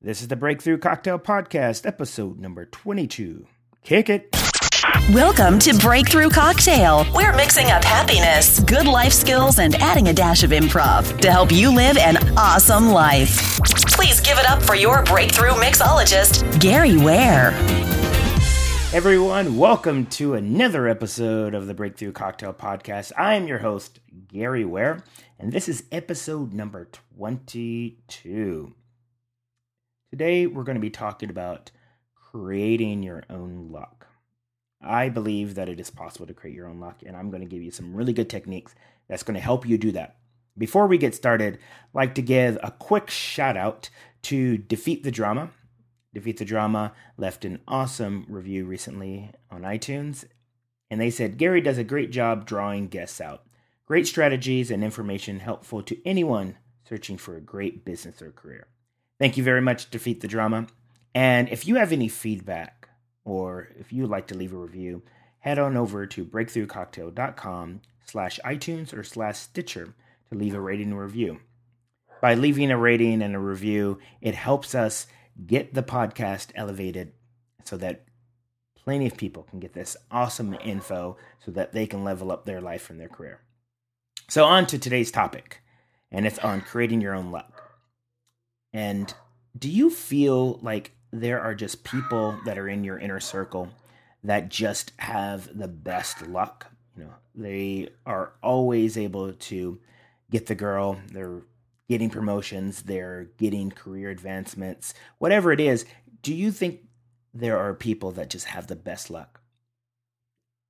This is the Breakthrough Cocktail Podcast, episode number 22. Kick it. Welcome to Breakthrough Cocktail. We're mixing up happiness, good life skills, and adding a dash of improv to help you live an awesome life. Please give it up for your breakthrough mixologist, Gary Ware. Everyone, welcome to another episode of the Breakthrough Cocktail Podcast. I am your host, Gary Ware, and this is episode number 22. Today, we're going to be talking about creating your own luck. I believe that it is possible to create your own luck, and I'm going to give you some really good techniques that's going to help you do that. Before we get started, I'd like to give a quick shout out to Defeat the Drama. Defeat the Drama left an awesome review recently on iTunes, and they said Gary does a great job drawing guests out. Great strategies and information helpful to anyone searching for a great business or career. Thank you very much, Defeat the Drama. And if you have any feedback or if you'd like to leave a review, head on over to breakthroughcocktail.com slash iTunes or slash Stitcher to leave a rating and review. By leaving a rating and a review, it helps us get the podcast elevated so that plenty of people can get this awesome info so that they can level up their life and their career. So, on to today's topic, and it's on creating your own luck. And do you feel like there are just people that are in your inner circle that just have the best luck? You know, they are always able to get the girl, they're getting promotions, they're getting career advancements, whatever it is. Do you think there are people that just have the best luck?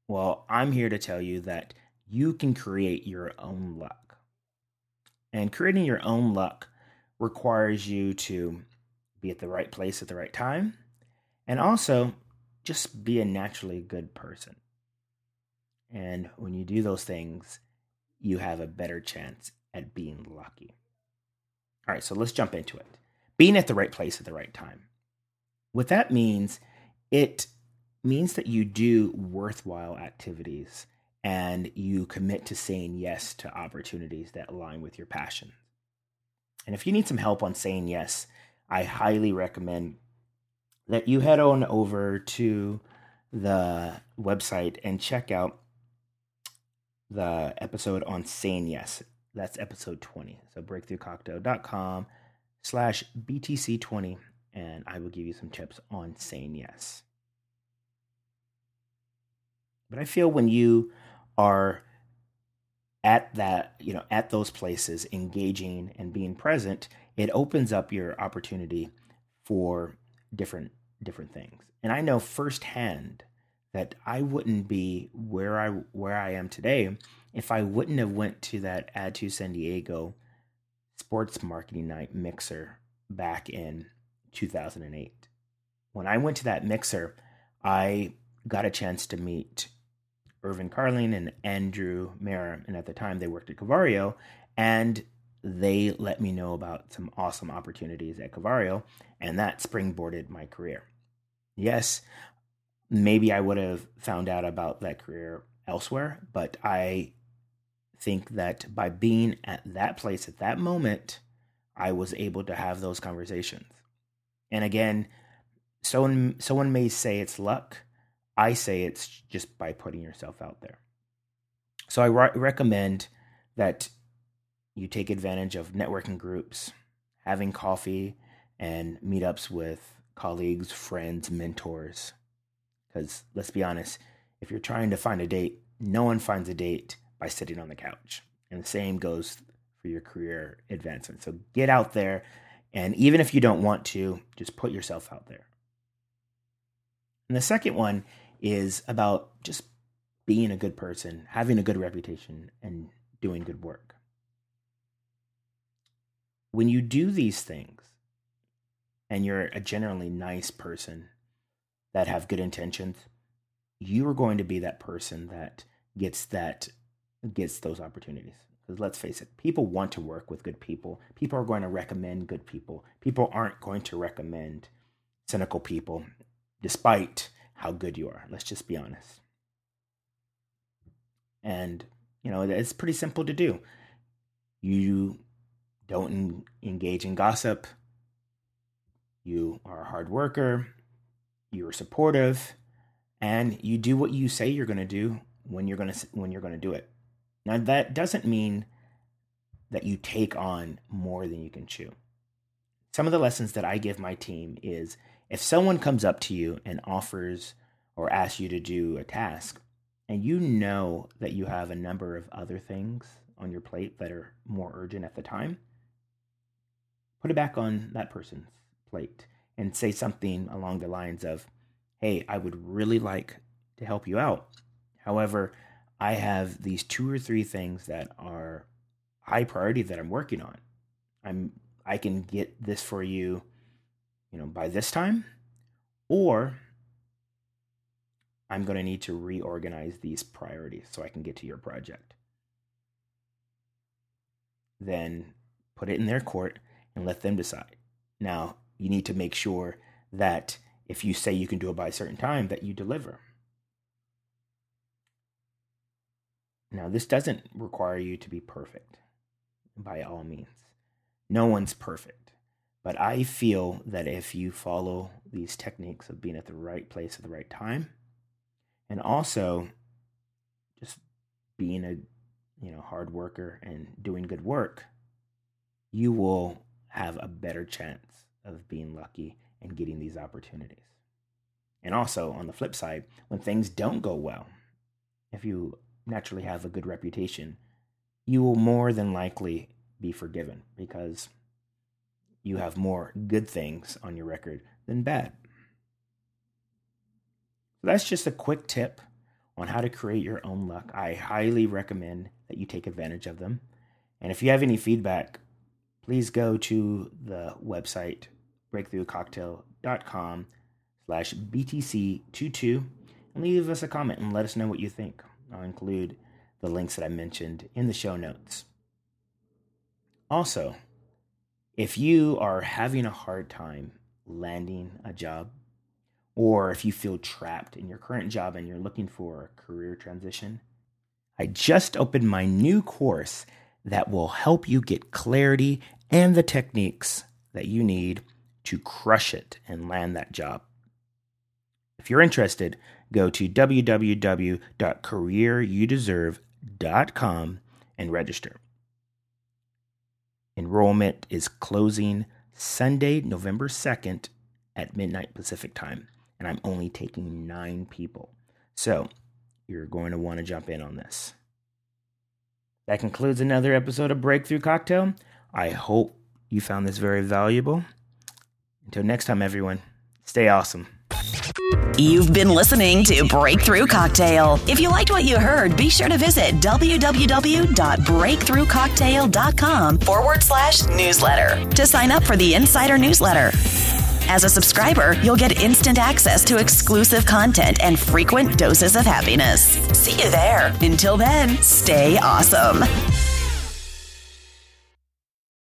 Well, I'm here to tell you that you can create your own luck. And creating your own luck requires you to be at the right place at the right time and also just be a naturally good person. And when you do those things, you have a better chance at being lucky. All right, so let's jump into it. Being at the right place at the right time. What that means, it means that you do worthwhile activities and you commit to saying yes to opportunities that align with your passion. And if you need some help on saying yes, I highly recommend that you head on over to the website and check out the episode on saying yes. That's episode 20. So breakthroughcocktail.com slash BTC20, and I will give you some tips on saying yes. But I feel when you are at that you know at those places engaging and being present it opens up your opportunity for different different things. And i know firsthand that i wouldn't be where i where i am today if i wouldn't have went to that Ad 2 San Diego sports marketing night mixer back in 2008 when i went to that mixer i got a chance to meet Irvin Carling and Andrew Mara, and at the time they worked at Cavario, and they let me know about some awesome opportunities at Cavario, and that springboarded my career. Yes, maybe I would have found out about that career elsewhere, but I think that by being at that place at that moment, I was able to have those conversations. And again, someone someone may say it's luck, I say it's just by putting yourself out there. So I re- recommend that you take advantage of networking groups, having coffee and meetups with colleagues, friends, mentors. Because let's be honest, if you're trying to find a date, no one finds a date by sitting on the couch. And the same goes for your career advancement. So get out there. And even if you don't want to, just put yourself out there. And the second one is about just being a good person, having a good reputation, and doing good work. When you do these things, and you're a generally nice person that have good intentions, you are going to be that person that gets that gets those opportunities. Because let's face it, people want to work with good people. People are going to recommend good people. People aren't going to recommend cynical people, despite how good you are. Let's just be honest. And, you know, it's pretty simple to do. You don't engage in gossip. you are a hard worker, you're supportive, and you do what you say you're going to do when you're going to when you're going to do it. Now that doesn't mean that you take on more than you can chew. Some of the lessons that I give my team is if someone comes up to you and offers or asks you to do a task and you know that you have a number of other things on your plate that are more urgent at the time, put it back on that person's plate and say something along the lines of, Hey, I would really like to help you out. However, I have these two or three things that are high priority that I'm working on. I'm I can get this for you, you know, by this time, or I'm going to need to reorganize these priorities so I can get to your project. Then put it in their court and let them decide. Now, you need to make sure that if you say you can do it by a certain time, that you deliver. Now, this doesn't require you to be perfect by all means. No one's perfect. But I feel that if you follow these techniques of being at the right place at the right time, and also just being a you know hard worker and doing good work, you will have a better chance of being lucky and getting these opportunities. And also on the flip side, when things don't go well, if you naturally have a good reputation, you will more than likely be forgiven because you have more good things on your record than bad. That's just a quick tip on how to create your own luck. I highly recommend that you take advantage of them. And if you have any feedback, please go to the website breakthroughcocktail.com slash btc22 and leave us a comment and let us know what you think. I'll include the links that I mentioned in the show notes. Also, if you are having a hard time landing a job, or if you feel trapped in your current job and you're looking for a career transition, I just opened my new course that will help you get clarity and the techniques that you need to crush it and land that job. If you're interested, go to www.careeryoudeserve.com and register. Enrollment is closing Sunday, November 2nd at midnight Pacific time, and I'm only taking nine people. So you're going to want to jump in on this. That concludes another episode of Breakthrough Cocktail. I hope you found this very valuable. Until next time, everyone, stay awesome. You've been listening to Breakthrough Cocktail. If you liked what you heard, be sure to visit www.breakthroughcocktail.com forward slash newsletter to sign up for the Insider Newsletter. As a subscriber, you'll get instant access to exclusive content and frequent doses of happiness. See you there. Until then, stay awesome.